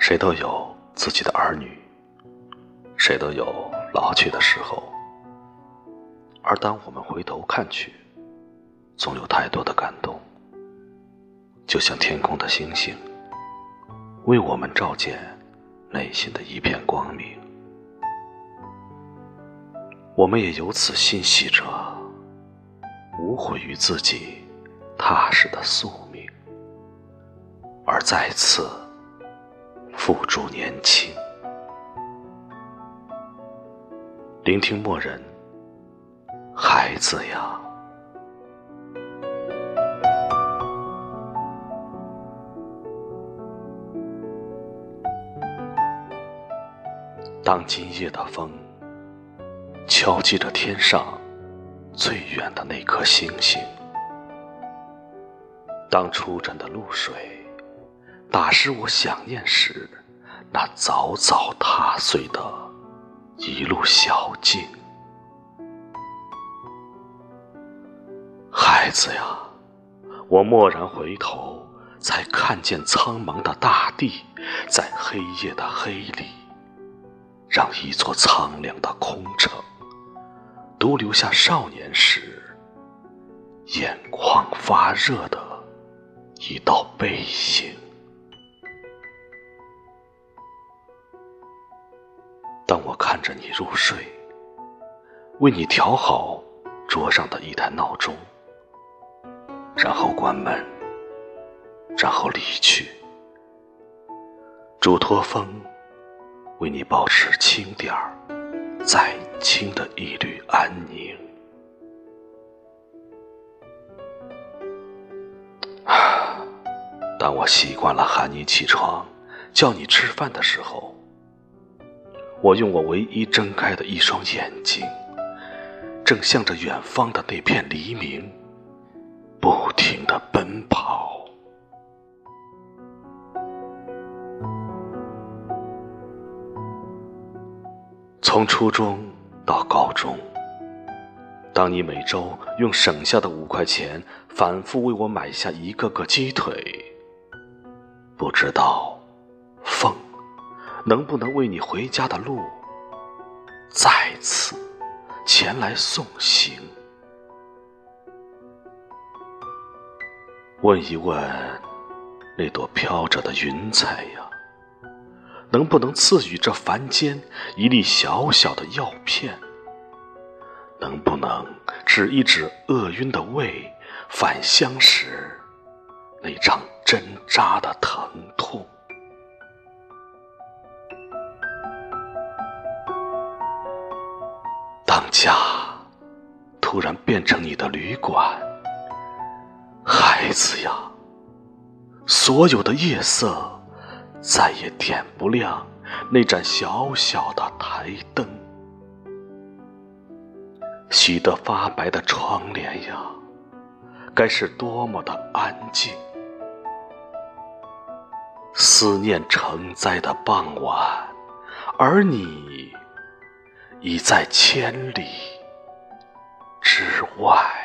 谁都有自己的儿女，谁都有老去的时候。而当我们回头看去，总有太多的感动，就像天空的星星，为我们照见内心的一片光明。我们也由此欣喜着，无悔于自己踏实的宿命，而再次。付诸年轻，聆听默人，孩子呀。当今夜的风敲击着天上最远的那颗星星，当初晨的露水。打湿我想念时，那早早踏碎的一路小径。孩子呀，我蓦然回头，才看见苍茫的大地，在黑夜的黑里，让一座苍凉的空城，独留下少年时眼眶发热的一道背影。你入睡，为你调好桌上的一台闹钟，然后关门，然后离去，嘱托风为你保持轻点儿、再轻的一缕安宁。当我习惯了喊你起床、叫你吃饭的时候。我用我唯一睁开的一双眼睛，正向着远方的那片黎明，不停的奔跑。从初中到高中，当你每周用省下的五块钱反复为我买下一个个鸡腿，不知道风。能不能为你回家的路再次前来送行？问一问那朵飘着的云彩呀，能不能赐予这凡间一粒小小的药片？能不能止一止饿晕的胃返乡时那场针扎的疼家突然变成你的旅馆，孩子呀，所有的夜色再也点不亮那盏小小的台灯，洗得发白的窗帘呀，该是多么的安静。思念成灾的傍晚，而你。已在千里之外。